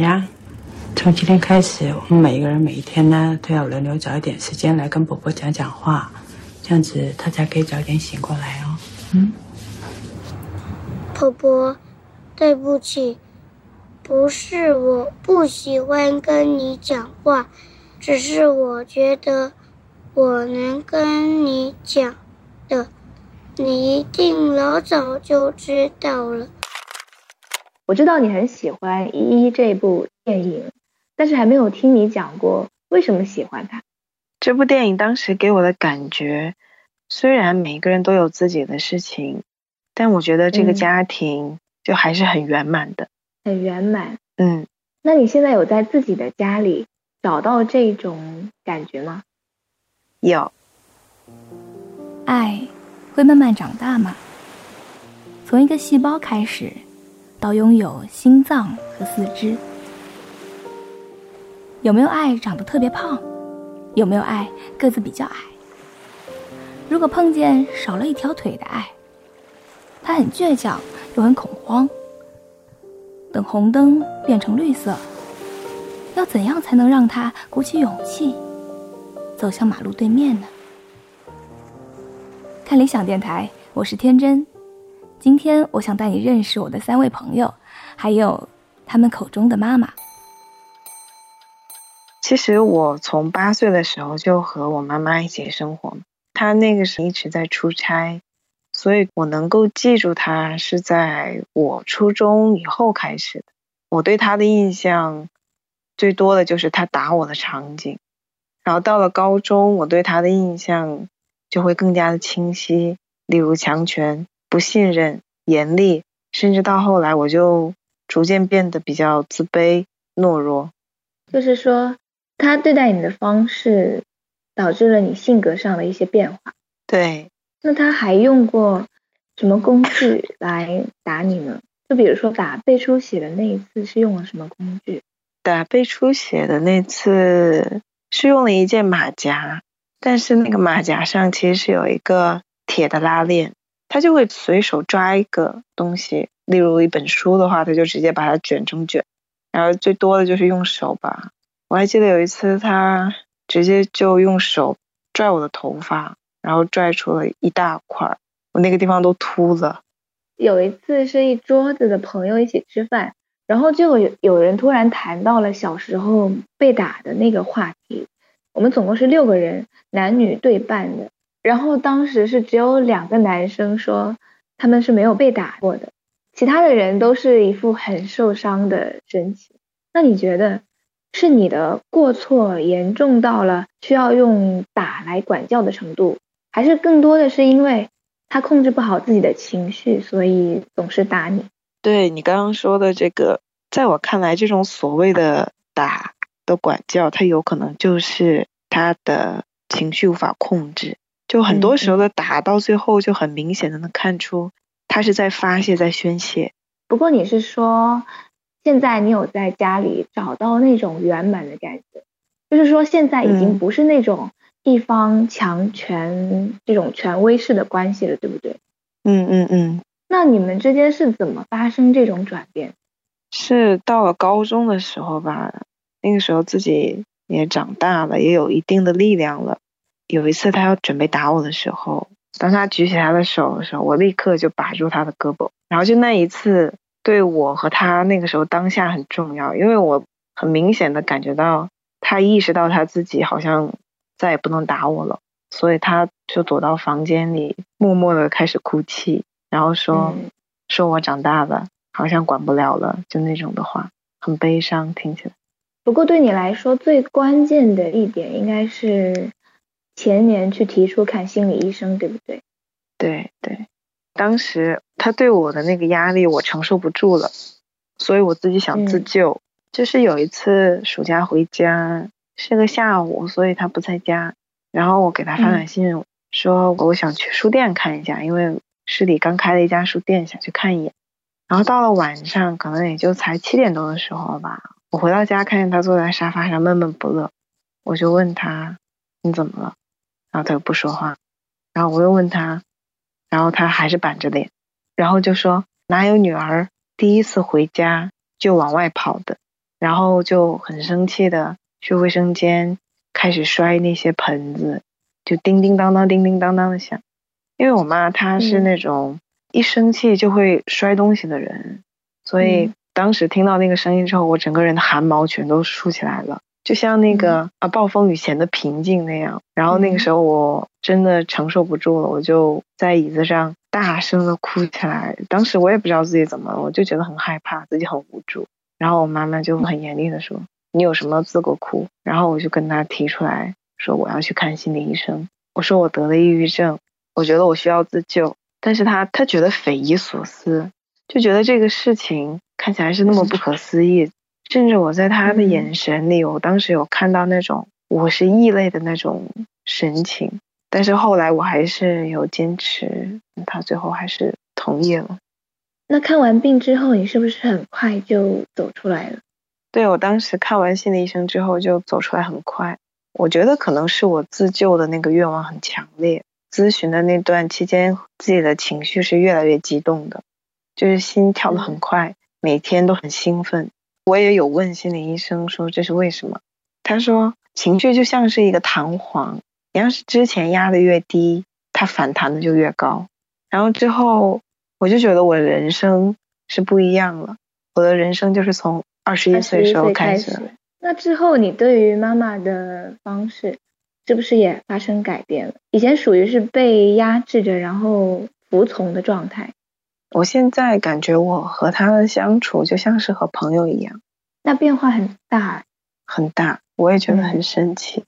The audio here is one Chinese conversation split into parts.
呀，从今天开始，我们每一个人每一天呢，都要轮流找一点时间来跟婆婆讲讲话，这样子她才可以早点醒过来哦。嗯，婆婆，对不起，不是我不喜欢跟你讲话，只是我觉得我能跟你讲的，你一定老早就知道了。我知道你很喜欢《一一》这部电影，但是还没有听你讲过为什么喜欢它。这部电影当时给我的感觉，虽然每个人都有自己的事情，但我觉得这个家庭就还是很圆满的。很圆满。嗯，那你现在有在自己的家里找到这种感觉吗？有。爱会慢慢长大吗？从一个细胞开始。到拥有心脏和四肢，有没有爱长得特别胖？有没有爱个子比较矮？如果碰见少了一条腿的爱，他很倔强又很恐慌。等红灯变成绿色，要怎样才能让他鼓起勇气走向马路对面呢？看理想电台，我是天真。今天我想带你认识我的三位朋友，还有他们口中的妈妈。其实我从八岁的时候就和我妈妈一起生活，她那个时候一直在出差，所以我能够记住她是在我初中以后开始的。我对她的印象最多的就是她打我的场景，然后到了高中，我对她的印象就会更加的清晰，例如强权。不信任、严厉，甚至到后来，我就逐渐变得比较自卑、懦弱。就是说，他对待你的方式，导致了你性格上的一些变化。对。那他还用过什么工具来打你呢？就比如说打背出血的那一次，是用了什么工具？打背出血的那次是用了一件马甲，但是那个马甲上其实是有一个铁的拉链。他就会随手抓一个东西，例如一本书的话，他就直接把它卷成卷，然后最多的就是用手吧。我还记得有一次，他直接就用手拽我的头发，然后拽出了一大块，我那个地方都秃了。有一次是一桌子的朋友一起吃饭，然后就有有人突然谈到了小时候被打的那个话题。我们总共是六个人，男女对半的。然后当时是只有两个男生说他们是没有被打过的，其他的人都是一副很受伤的神情。那你觉得是你的过错严重到了需要用打来管教的程度，还是更多的是因为他控制不好自己的情绪，所以总是打你？对你刚刚说的这个，在我看来，这种所谓的打的管教，他有可能就是他的情绪无法控制。就很多时候的打到最后就很明显的能看出他是在发泄在宣泄。不过你是说现在你有在家里找到那种圆满的感觉，就是说现在已经不是那种一方强权这种权威式的关系了，对不对？嗯嗯嗯。那你们之间是怎么发生这种转变？是到了高中的时候吧，那个时候自己也长大了，也有一定的力量了。有一次他要准备打我的时候，当他举起他的手的时候，我立刻就把住他的胳膊。然后就那一次，对我和他那个时候当下很重要，因为我很明显的感觉到他意识到他自己好像再也不能打我了，所以他就躲到房间里，默默的开始哭泣，然后说说我长大了，好像管不了了，就那种的话，很悲伤，听起来。不过对你来说，最关键的一点应该是。前年去提出看心理医生，对不对？对对，当时他对我的那个压力我承受不住了，所以我自己想自救。就是有一次暑假回家是个下午，所以他不在家，然后我给他发短信说我想去书店看一下，因为市里刚开了一家书店，想去看一眼。然后到了晚上，可能也就才七点多的时候吧，我回到家看见他坐在沙发上闷闷不乐，我就问他你怎么了？然后他又不说话，然后我又问他，然后他还是板着脸，然后就说哪有女儿第一次回家就往外跑的？然后就很生气的去卫生间开始摔那些盆子，就叮叮当当、叮叮当当的响。因为我妈她是那种一生气就会摔东西的人，所以当时听到那个声音之后，我整个人的汗毛全都竖起来了。就像那个啊暴风雨前的平静那样，然后那个时候我真的承受不住了，我就在椅子上大声的哭起来。当时我也不知道自己怎么了，我就觉得很害怕，自己很无助。然后我妈妈就很严厉的说：“你有什么资格哭？”然后我就跟她提出来说：“我要去看心理医生。”我说我得了抑郁症，我觉得我需要自救。但是她她觉得匪夷所思，就觉得这个事情看起来是那么不可思议。甚至我在他的眼神里，我当时有看到那种我是异类的那种神情，但是后来我还是有坚持，他最后还是同意了。那看完病之后，你是不是很快就走出来了？对我当时看完心理医生之后就走出来很快，我觉得可能是我自救的那个愿望很强烈。咨询的那段期间，自己的情绪是越来越激动的，就是心跳的很快，每天都很兴奋。我也有问心理医生说这是为什么，他说情绪就像是一个弹簧，你要是之前压的越低，它反弹的就越高。然后之后我就觉得我的人生是不一样了，我的人生就是从二十一岁时候开始。那之后你对于妈妈的方式是不是也发生改变了？以前属于是被压制着，然后服从的状态。我现在感觉我和他的相处就像是和朋友一样，那变化很大，很大，我也觉得很生气。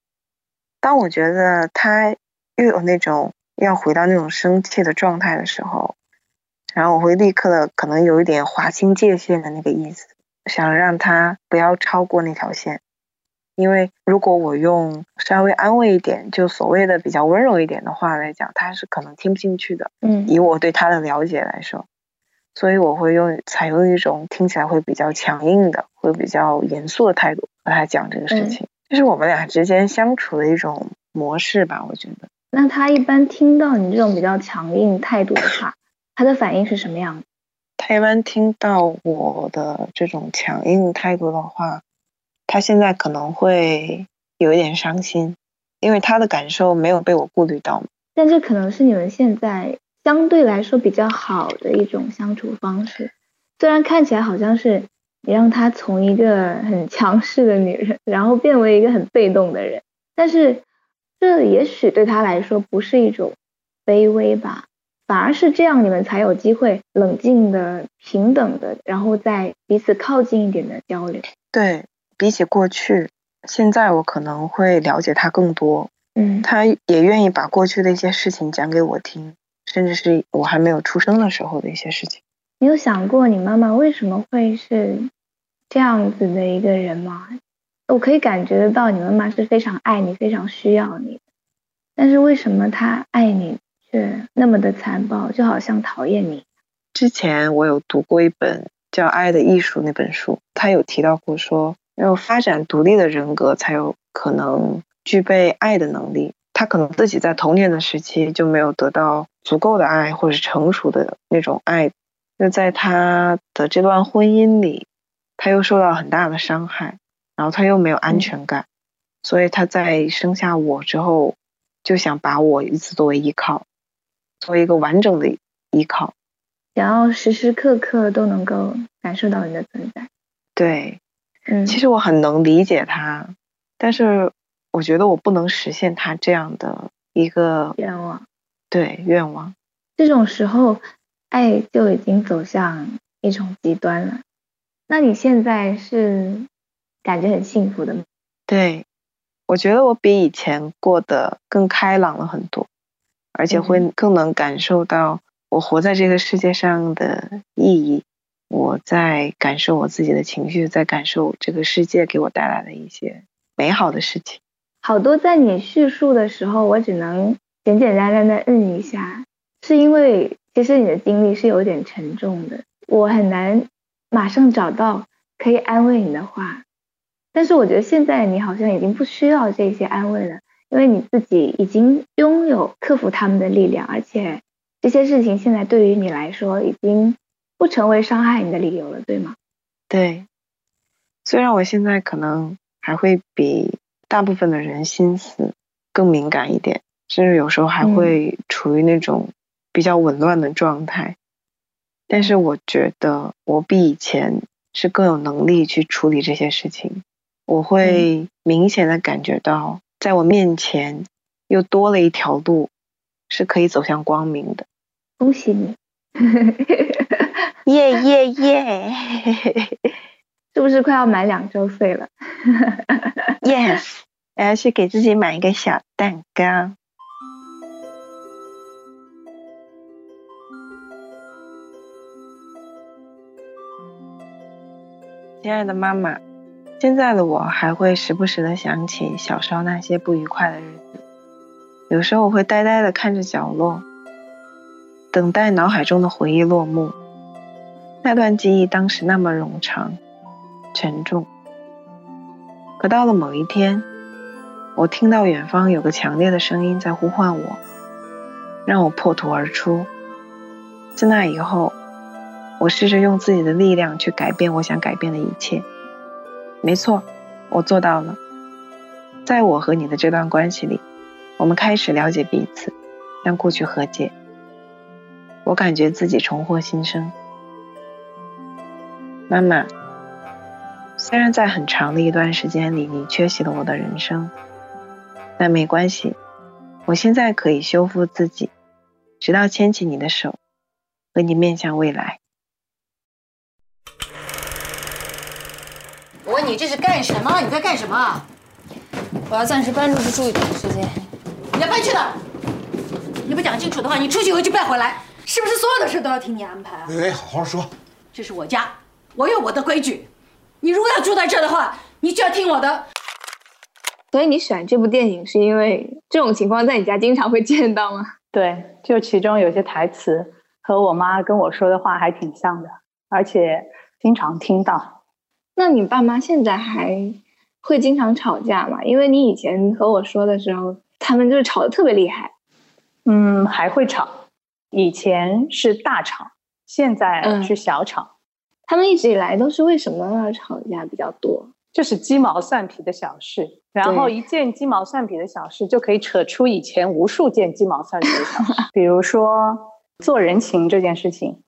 当我觉得他又有那种要回到那种生气的状态的时候，然后我会立刻的可能有一点划清界限的那个意思，想让他不要超过那条线。因为如果我用稍微安慰一点，就所谓的比较温柔一点的话来讲，他是可能听不进去的。嗯，以我对他的了解来说。所以我会用采用一种听起来会比较强硬的，会比较严肃的态度和他讲这个事情，这是我们俩之间相处的一种模式吧，我觉得。那他一般听到你这种比较强硬态度的话，他的反应是什么样的？他一般听到我的这种强硬态度的话，他现在可能会有一点伤心，因为他的感受没有被我顾虑到。但这可能是你们现在。相对来说比较好的一种相处方式，虽然看起来好像是你让他从一个很强势的女人，然后变为一个很被动的人，但是这也许对他来说不是一种卑微吧，反而是这样，你们才有机会冷静的、平等的，然后再彼此靠近一点的交流。对比起过去，现在我可能会了解他更多，嗯，他也愿意把过去的一些事情讲给我听。甚至是我还没有出生的时候的一些事情。你有想过你妈妈为什么会是这样子的一个人吗？我可以感觉得到你妈妈是非常爱你、非常需要你，但是为什么她爱你却那么的残暴，就好像讨厌你？之前我有读过一本叫《爱的艺术》那本书，他有提到过说，要发展独立的人格才有可能具备爱的能力。他可能自己在童年的时期就没有得到足够的爱，或者是成熟的那种爱。那在他的这段婚姻里，他又受到很大的伤害，然后他又没有安全感，所以他在生下我之后，就想把我一直作为依靠，作为一个完整的依靠，想要时时刻刻都能够感受到你的存在。对，嗯，其实我很能理解他，但是。我觉得我不能实现他这样的一个愿望，对愿望。这种时候，爱就已经走向一种极端了。那你现在是感觉很幸福的吗？对，我觉得我比以前过得更开朗了很多，而且会更能感受到我活在这个世界上的意义。我在感受我自己的情绪，在感受这个世界给我带来的一些美好的事情。好多在你叙述的时候，我只能简简单单的嗯一下，是因为其实你的经历是有点沉重的，我很难马上找到可以安慰你的话。但是我觉得现在你好像已经不需要这些安慰了，因为你自己已经拥有克服他们的力量，而且这些事情现在对于你来说已经不成为伤害你的理由了，对吗？对。虽然我现在可能还会比大部分的人心思更敏感一点，甚至有时候还会处于那种比较紊乱的状态，但是我觉得我比以前是更有能力去处理这些事情。我会明显的感觉到，在我面前又多了一条路，是可以走向光明的。恭喜你！耶耶耶！是不是快要满两周岁了？Yes，我要去给自己买一个小蛋糕。亲爱的妈妈，现在的我还会时不时的想起小时候那些不愉快的日子，有时候我会呆呆的看着角落，等待脑海中的回忆落幕。那段记忆当时那么冗长。沉重。可到了某一天，我听到远方有个强烈的声音在呼唤我，让我破土而出。自那以后，我试着用自己的力量去改变我想改变的一切。没错，我做到了。在我和你的这段关系里，我们开始了解彼此，让过去和解。我感觉自己重获新生。妈妈。虽然在很长的一段时间里，你缺席了我的人生，但没关系，我现在可以修复自己，直到牵起你的手，和你面向未来。我问你这是干什么？你在干什么？我要暂时搬出去住一段时间。你要搬去哪？你不讲清楚的话，你出去以后就别回来。是不是所有的事都要听你安排？哎，好好说。这是我家，我有我的规矩。你如果要住在这的话，你就要听我的。所以你选这部电影是因为这种情况在你家经常会见到吗？对，就其中有些台词和我妈跟我说的话还挺像的，而且经常听到。那你爸妈现在还会经常吵架吗？因为你以前和我说的时候，他们就是吵得特别厉害。嗯，还会吵，以前是大吵，现在是小吵。他们一直以来都是为什么要吵架比较多？就是鸡毛蒜皮的小事，然后一件鸡毛蒜皮的小事就可以扯出以前无数件鸡毛蒜皮的小事。比如说做人情这件事情，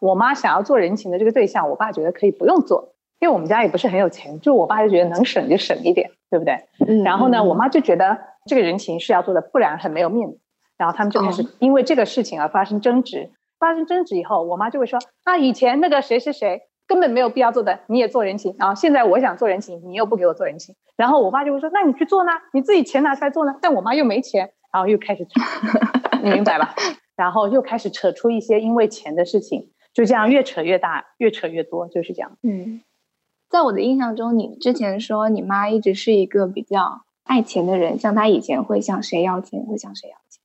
我妈想要做人情的这个对象，我爸觉得可以不用做，因为我们家也不是很有钱，就我爸就觉得能省就省一点，对不对？嗯。然后呢，我妈就觉得这个人情是要做的，不然很没有面子。然后他们就开始因为这个事情而发生争执。发生争执以后，我妈就会说：“啊，以前那个谁谁谁根本没有必要做的，你也做人情。然后现在我想做人情，你又不给我做人情。然后我爸就会说：那你去做呢？你自己钱拿出来做呢？但我妈又没钱，然后又开始，你明白吧？然后又开始扯出一些因为钱的事情，就这样越扯越大，越扯越多，就是这样。嗯，在我的印象中，你之前说你妈一直是一个比较爱钱的人，像她以前会向谁要钱，会向谁要钱？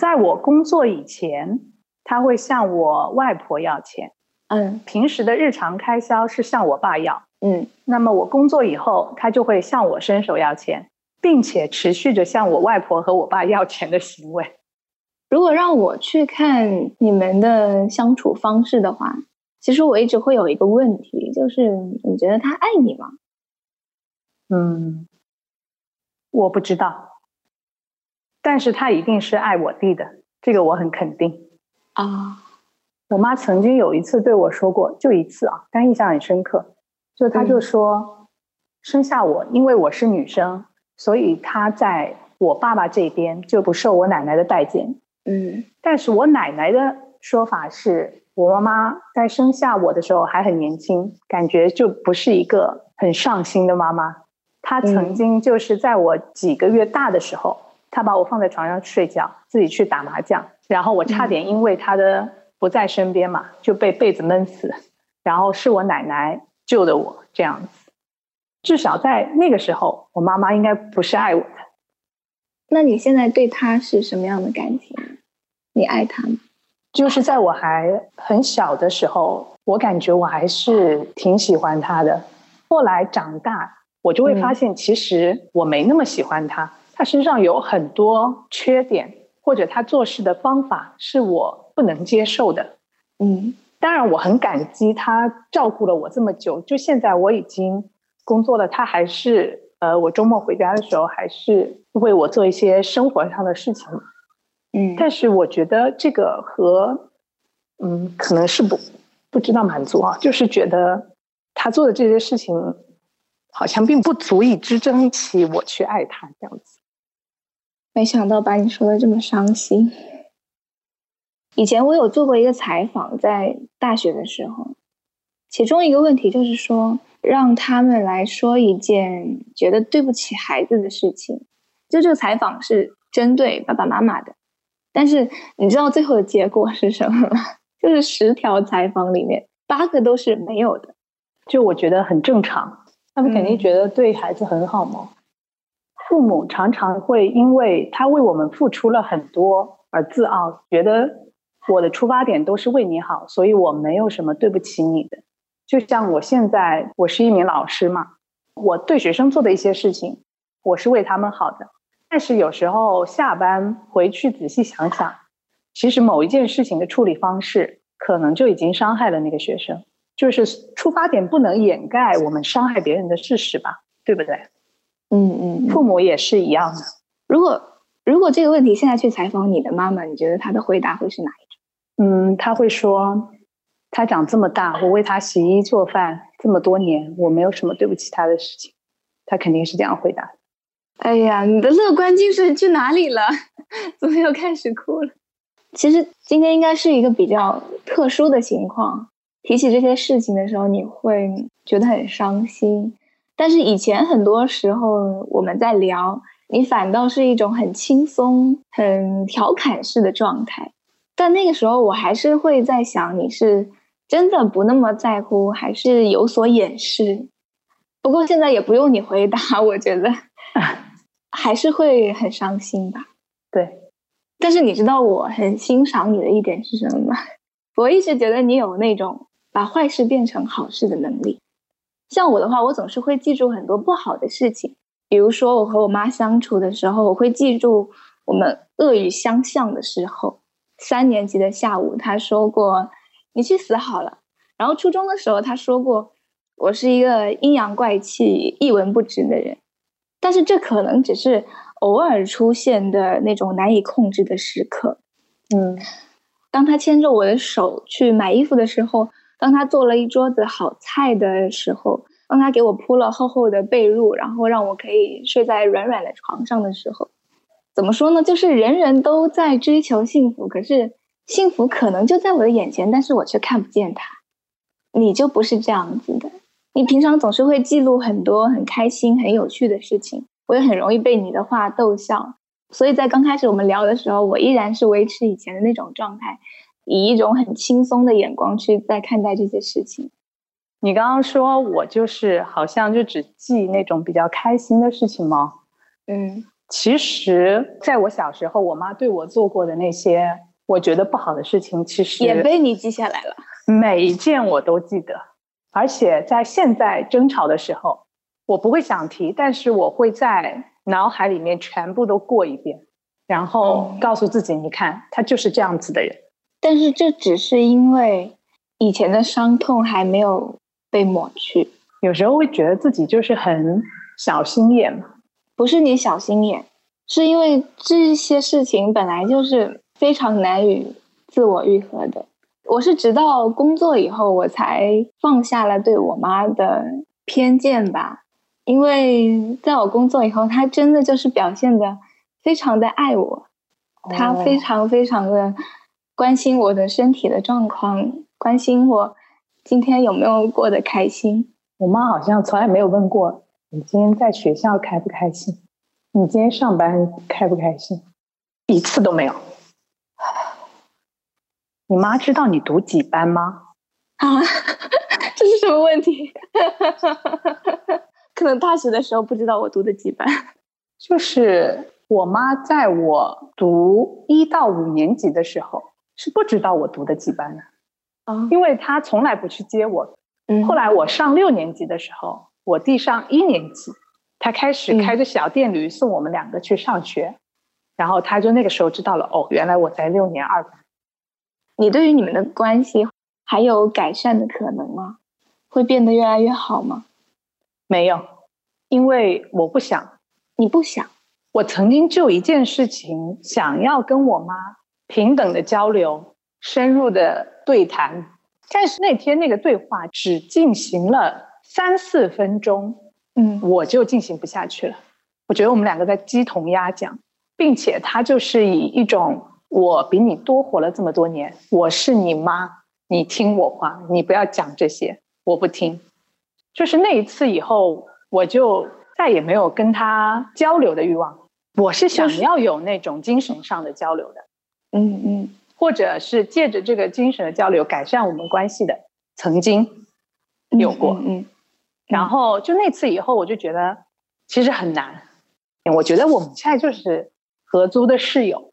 在我工作以前。她会向我外婆要钱，嗯，平时的日常开销是向我爸要，嗯，那么我工作以后，她就会向我伸手要钱，并且持续着向我外婆和我爸要钱的行为。如果让我去看你们的相处方式的话，其实我一直会有一个问题，就是你觉得他爱你吗？嗯，我不知道，但是他一定是爱我弟的，这个我很肯定。啊，我妈曾经有一次对我说过，就一次啊，但印象很深刻。就她就说，生下我，因为我是女生，所以她在我爸爸这边就不受我奶奶的待见。嗯，但是我奶奶的说法是，我妈妈在生下我的时候还很年轻，感觉就不是一个很上心的妈妈。她曾经就是在我几个月大的时候，她把我放在床上睡觉，自己去打麻将。然后我差点因为她的不在身边嘛，就被被子闷死。然后是我奶奶救的我，这样子。至少在那个时候，我妈妈应该不是爱我的。那你现在对她是什么样的感情？你爱她吗？就是在我还很小的时候，我感觉我还是挺喜欢他的。后来长大，我就会发现，其实我没那么喜欢他。他身上有很多缺点。或者他做事的方法是我不能接受的，嗯，当然我很感激他照顾了我这么久，就现在我已经工作了，他还是呃，我周末回家的时候还是为我做一些生活上的事情。嗯，但是我觉得这个和嗯，可能是不不知道满足啊，就是觉得他做的这些事情好像并不足以支撑起我去爱他这样子。没想到把你说的这么伤心。以前我有做过一个采访，在大学的时候，其中一个问题就是说，让他们来说一件觉得对不起孩子的事情。就这个采访是针对爸爸妈妈的，但是你知道最后的结果是什么吗？就是十条采访里面八个都是没有的。就我觉得很正常，他们肯定觉得对孩子很好嘛。父母常常会因为他为我们付出了很多而自傲，觉得。我的出发点都是为你好，所以我没有什么对不起你的。就像我现在，我是一名老师嘛，我对学生做的一些事情，我是为他们好的。但是有时候下班回去仔细想想，其实某一件事情的处理方式，可能就已经伤害了那个学生。就是出发点不能掩盖我们伤害别人的事实吧，对不对？嗯嗯，父母也是一样的。如果如果这个问题现在去采访你的妈妈，你觉得她的回答会是哪一种？嗯，她会说，她长这么大，我为她洗衣做饭这么多年，我没有什么对不起她的事情，她肯定是这样回答。哎呀，你的乐观精神去哪里了？怎么又开始哭了？其实今天应该是一个比较特殊的情况，提起这些事情的时候，你会觉得很伤心。但是以前很多时候我们在聊，你反倒是一种很轻松、很调侃式的状态。但那个时候，我还是会在想，你是真的不那么在乎，还是有所掩饰？不过现在也不用你回答，我觉得还是会很伤心吧。对，但是你知道我很欣赏你的一点是什么吗？我一直觉得你有那种把坏事变成好事的能力。像我的话，我总是会记住很多不好的事情，比如说我和我妈相处的时候，我会记住我们恶语相向的时候。三年级的下午，她说过：“你去死好了。”然后初中的时候，她说过：“我是一个阴阳怪气、一文不值的人。”但是这可能只是偶尔出现的那种难以控制的时刻。嗯，当他牵着我的手去买衣服的时候，当他做了一桌子好菜的时候，当他给我铺了厚厚的被褥，然后让我可以睡在软软的床上的时候。怎么说呢？就是人人都在追求幸福，可是幸福可能就在我的眼前，但是我却看不见它。你就不是这样子的，你平常总是会记录很多很开心、很有趣的事情，我也很容易被你的话逗笑。所以在刚开始我们聊的时候，我依然是维持以前的那种状态，以一种很轻松的眼光去在看待这些事情。你刚刚说我就是好像就只记那种比较开心的事情吗？嗯。其实，在我小时候，我妈对我做过的那些我觉得不好的事情，其实也被你记下来了。每一件我都记得，而且在现在争吵的时候，我不会想提，但是我会在脑海里面全部都过一遍，然后告诉自己：你看，他就是这样子的人。但是这只是因为以前的伤痛还没有被抹去，有时候会觉得自己就是很小心眼嘛。不是你小心眼，是因为这些事情本来就是非常难以自我愈合的。我是直到工作以后，我才放下了对我妈的偏见吧。因为在我工作以后，她真的就是表现的非常的爱我，她非常非常的关心我的身体的状况，关心我今天有没有过得开心。我妈好像从来没有问过。你今天在学校开不开心？你今天上班开不开心？一次都没有。你妈知道你读几班吗？啊，这是什么问题？可能大学的时候不知道我读的几班。就是我妈在我读一到五年级的时候是不知道我读的几班的啊，因为她从来不去接我。嗯，后来我上六年级的时候。我弟上一年级，他开始开着小电驴送我们两个去上学，然后他就那个时候知道了，哦，原来我在六年二班。你对于你们的关系还有改善的可能吗？会变得越来越好吗？没有，因为我不想。你不想？我曾经就一件事情想要跟我妈平等的交流、深入的对谈，但是那天那个对话只进行了三四分钟，嗯，我就进行不下去了。我觉得我们两个在鸡同鸭讲，并且他就是以一种我比你多活了这么多年，我是你妈，你听我话，你不要讲这些，我不听。就是那一次以后，我就再也没有跟他交流的欲望。我是想要有那种精神上的交流的，嗯嗯，或者是借着这个精神的交流改善我们关系的，曾经有过，嗯。然后就那次以后，我就觉得其实很难。我觉得我们现在就是合租的室友，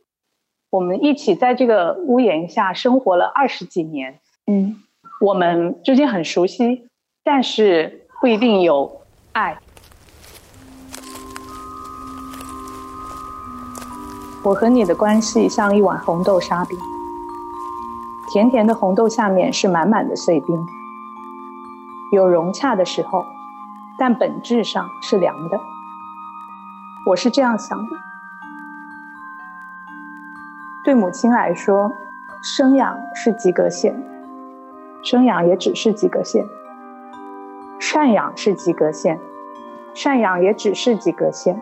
我们一起在这个屋檐下生活了二十几年，嗯，我们之间很熟悉，但是不一定有爱。我和你的关系像一碗红豆沙饼，甜甜的红豆下面是满满的碎冰，有融洽的时候，但本质上是凉的。我是这样想的：对母亲来说，生养是及格线，生养也只是及格线；赡养是及格线，赡养也只是及格线。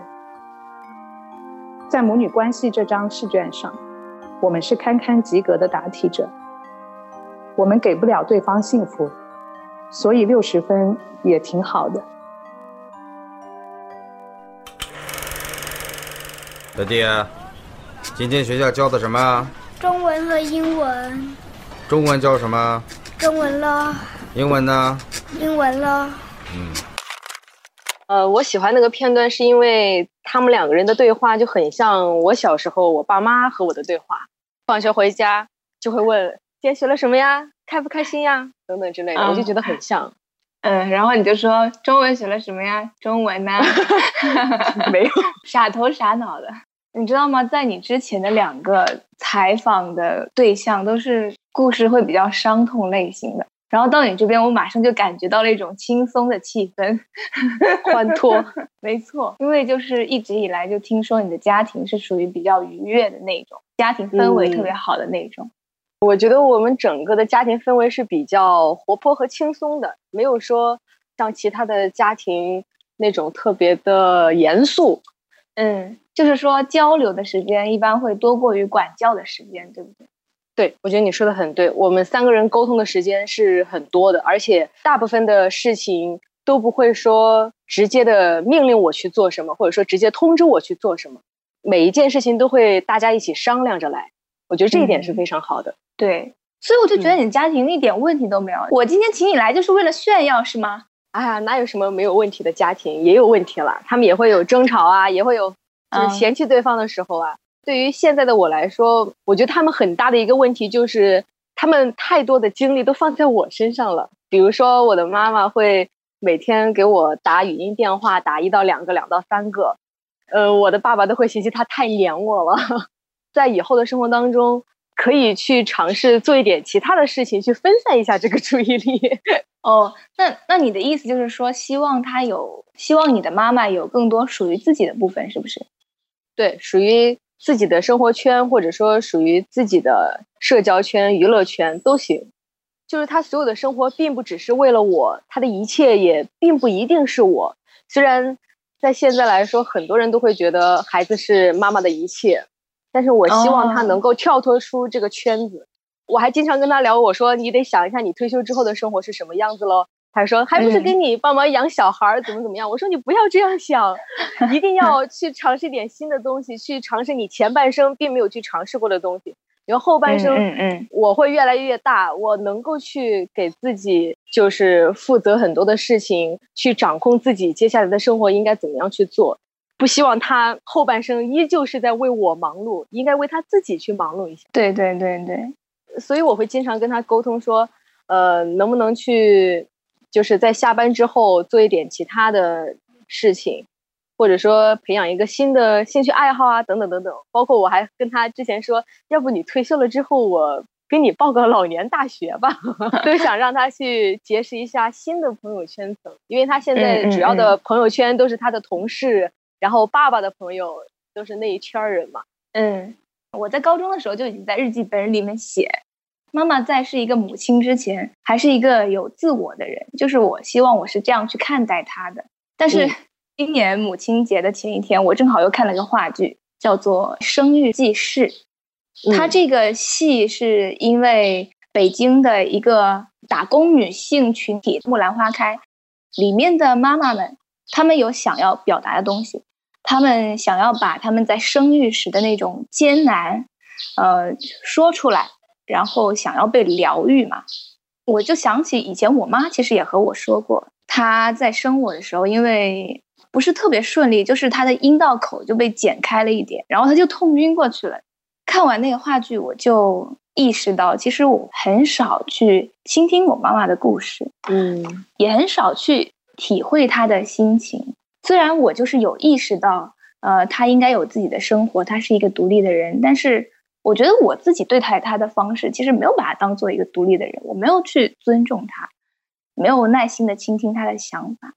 在母女关系这张试卷上，我们是堪堪及格的答题者。我们给不了对方幸福，所以六十分也挺好的。小弟，今天学校教的什么？中文和英文。中文教什么？中文咯。英文呢？英文咯。嗯。呃，我喜欢那个片段，是因为他们两个人的对话就很像我小时候我爸妈和我的对话。放学回家就会问今天学了什么呀，开不开心呀，等等之类的，我就觉得很像。嗯，然后你就说中文学了什么呀？中文呢？没有，傻头傻脑的。你知道吗？在你之前的两个采访的对象都是故事会比较伤痛类型的。然后到你这边，我马上就感觉到了一种轻松的气氛，欢脱。没错，因为就是一直以来就听说你的家庭是属于比较愉悦的那种，家庭氛围特别好的那种。我觉得我们整个的家庭氛围是比较活泼和轻松的，没有说像其他的家庭那种特别的严肃。嗯，就是说交流的时间一般会多过于管教的时间，对不对？对，我觉得你说的很对。我们三个人沟通的时间是很多的，而且大部分的事情都不会说直接的命令我去做什么，或者说直接通知我去做什么。每一件事情都会大家一起商量着来。我觉得这一点是非常好的。对，所以我就觉得你家庭一点问题都没有。我今天请你来就是为了炫耀，是吗？哎呀，哪有什么没有问题的家庭，也有问题了。他们也会有争吵啊，也会有就是嫌弃对方的时候啊。对于现在的我来说，我觉得他们很大的一个问题就是，他们太多的精力都放在我身上了。比如说，我的妈妈会每天给我打语音电话，打一到两个，两到三个。呃，我的爸爸都会嫌弃他太黏我了。在以后的生活当中，可以去尝试做一点其他的事情，去分散一下这个注意力。哦，那那你的意思就是说，希望他有，希望你的妈妈有更多属于自己的部分，是不是？对，属于。自己的生活圈，或者说属于自己的社交圈、娱乐圈都行。就是他所有的生活，并不只是为了我，他的一切也并不一定是我。虽然在现在来说，很多人都会觉得孩子是妈妈的一切，但是我希望他能够跳脱出这个圈子。我还经常跟他聊，我说你得想一下，你退休之后的生活是什么样子喽。他说：“还不是给你帮忙养小孩儿，怎么怎么样？”我说：“你不要这样想，一定要 去尝试点新的东西，去尝试你前半生并没有去尝试过的东西。然后后半生，嗯嗯，我会越来越大，我能够去给自己就是负责很多的事情，去掌控自己接下来的生活应该怎么样去做。不希望他后半生依旧是在为我忙碌，应该为他自己去忙碌一下。对对对对，所以我会经常跟他沟通说，呃，能不能去。”就是在下班之后做一点其他的事情，或者说培养一个新的兴趣爱好啊，等等等等。包括我还跟他之前说，要不你退休了之后，我给你报个老年大学吧，都想让他去结识一下新的朋友圈层，因为他现在主要的朋友圈都是他的同事，然后爸爸的朋友都是那一圈人嘛。嗯，我在高中的时候就已经在日记本里面写，妈妈在是一个母亲之前，还是一个有自我的人，就是我希望我是这样去看待她的。但是今年母亲节的前一天，我正好又看了个话剧，叫做《生育记事》。他这个戏是因为北京的一个打工女性群体“木兰花开”里面的妈妈们，她们有想要表达的东西，他们想要把他们在生育时的那种艰难，呃，说出来，然后想要被疗愈嘛。我就想起以前我妈其实也和我说过，她在生我的时候，因为不是特别顺利，就是她的阴道口就被剪开了一点，然后她就痛晕过去了。看完那个话剧，我就意识到，其实我很少去倾听我妈妈的故事，嗯，也很少去体会他的心情。虽然我就是有意识到，呃，他应该有自己的生活，他是一个独立的人，但是我觉得我自己对待他的方式，其实没有把他当做一个独立的人，我没有去尊重他，没有耐心的倾听他的想法。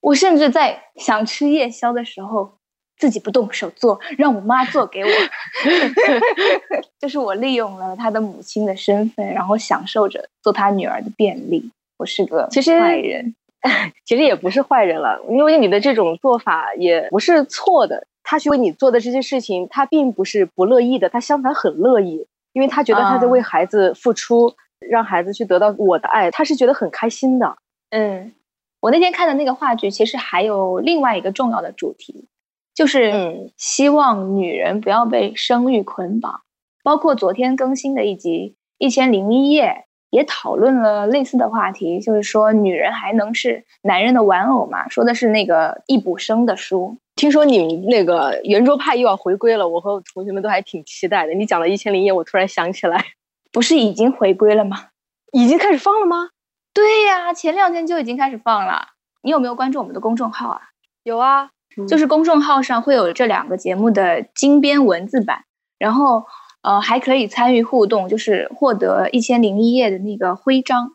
我甚至在想吃夜宵的时候。自己不动手做，让我妈做给我，就是我利用了他的母亲的身份，然后享受着做他女儿的便利。我是个其实坏人，其实也不是坏人了，因为你的这种做法也不是错的。他去为你做的这些事情，他并不是不乐意的，他相反很乐意，因为他觉得他在为孩子付出，让孩子去得到我的爱，他是觉得很开心的。嗯，我那天看的那个话剧，其实还有另外一个重要的主题。就是希望女人不要被生育捆绑，包括昨天更新的一集《一千零一夜》也讨论了类似的话题，就是说女人还能是男人的玩偶吗？说的是那个易卜生的书。听说你们那个圆桌派又要回归了，我和同学们都还挺期待的。你讲了一千零一夜，我突然想起来，不是已经回归了吗？已经开始放了吗？对呀，前两天就已经开始放了。你有没有关注我们的公众号啊？有啊。就是公众号上会有这两个节目的精编文字版，然后呃还可以参与互动，就是获得一千零一夜的那个徽章，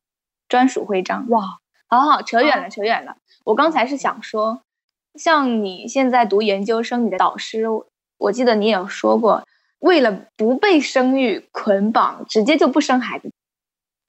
专属徽章。哇，好好扯远了，扯远了。我刚才是想说，像你现在读研究生，你的导师，我记得你也有说过，为了不被生育捆绑，直接就不生孩子。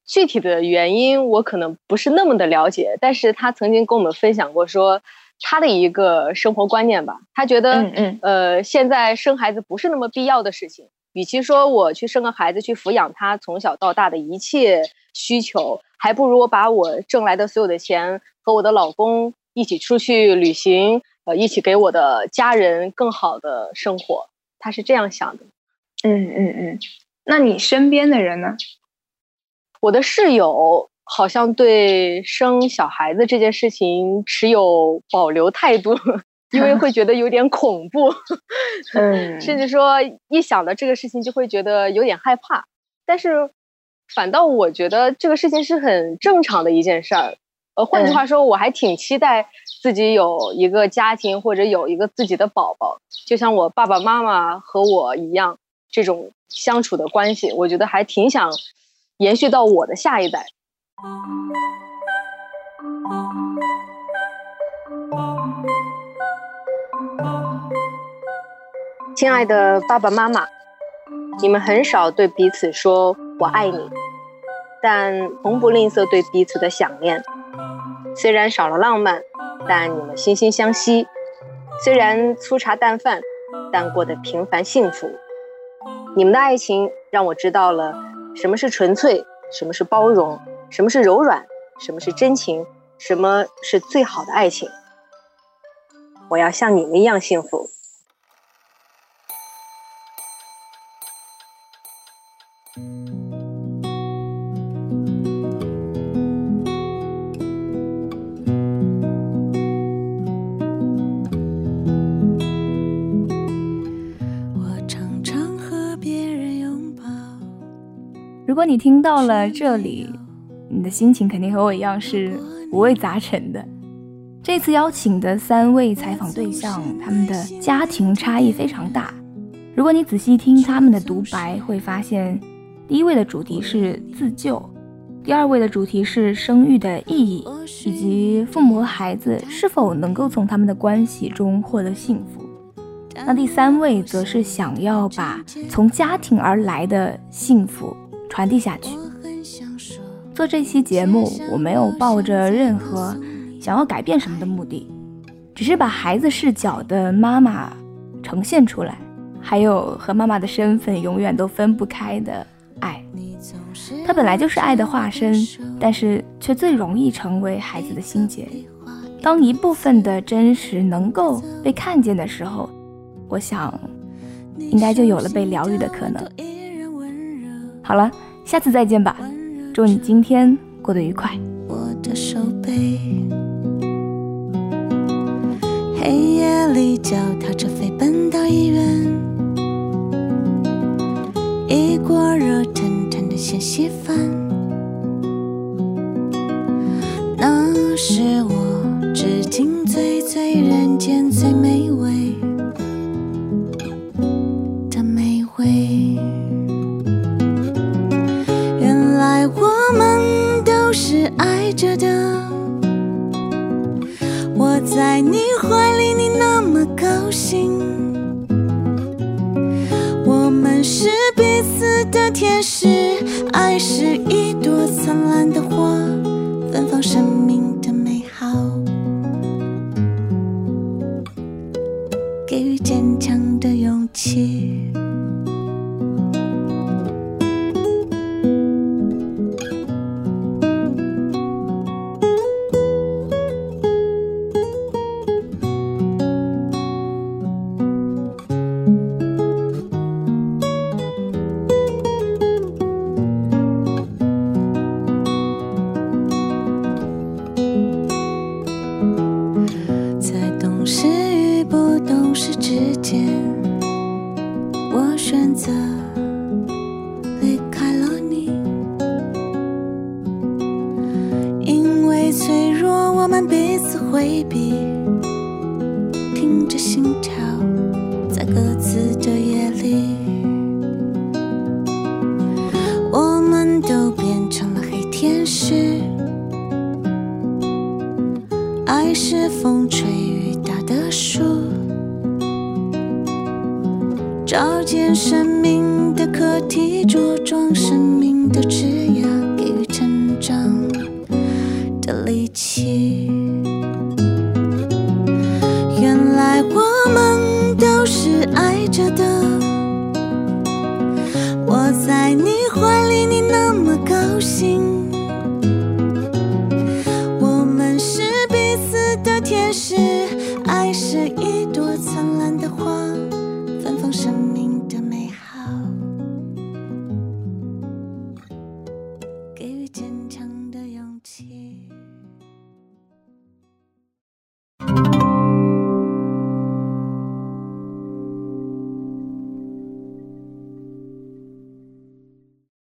具体的原因我可能不是那么的了解，但是他曾经跟我们分享过说。他的一个生活观念吧，他觉得，嗯嗯，呃，现在生孩子不是那么必要的事情。与其说我去生个孩子去抚养他从小到大的一切需求，还不如我把我挣来的所有的钱和我的老公一起出去旅行，呃，一起给我的家人更好的生活。他是这样想的。嗯嗯嗯。那你身边的人呢？我的室友。好像对生小孩子这件事情持有保留态度，因为会觉得有点恐怖 嗯，甚至说一想到这个事情就会觉得有点害怕。但是，反倒我觉得这个事情是很正常的一件事儿。呃，换句话说，我还挺期待自己有一个家庭或者有一个自己的宝宝，就像我爸爸妈妈和我一样这种相处的关系，我觉得还挺想延续到我的下一代。亲爱的爸爸妈妈，你们很少对彼此说“我爱你”，但从不吝啬对彼此的想念。虽然少了浪漫，但你们惺惺相惜；虽然粗茶淡饭，但过得平凡幸福。你们的爱情让我知道了什么是纯粹，什么是包容。什么是柔软？什么是真情？什么是最好的爱情？我要像你们一样幸福。我常常和别人拥抱。如果你听到了这里。你的心情肯定和我一样是五味杂陈的。这次邀请的三位采访对象，他们的家庭差异非常大。如果你仔细听他们的独白，会发现第一位的主题是自救，第二位的主题是生育的意义，以及父母和孩子是否能够从他们的关系中获得幸福。那第三位则是想要把从家庭而来的幸福传递下去。做这期节目，我没有抱着任何想要改变什么的目的，只是把孩子视角的妈妈呈现出来，还有和妈妈的身份永远都分不开的。爱，它本来就是爱的化身，但是却最容易成为孩子的心结。当一部分的真实能够被看见的时候，我想，应该就有了被疗愈的可能。好了，下次再见吧，祝你今天过得愉快。黑夜里脚踏车飞奔到医院。一锅热腾腾的咸稀饭，那是我至今最最人间最美味的美味。原来我们都是爱着的，我在你天使，爱是一朵灿烂的花，芬芳生命。风吹雨打的树照见山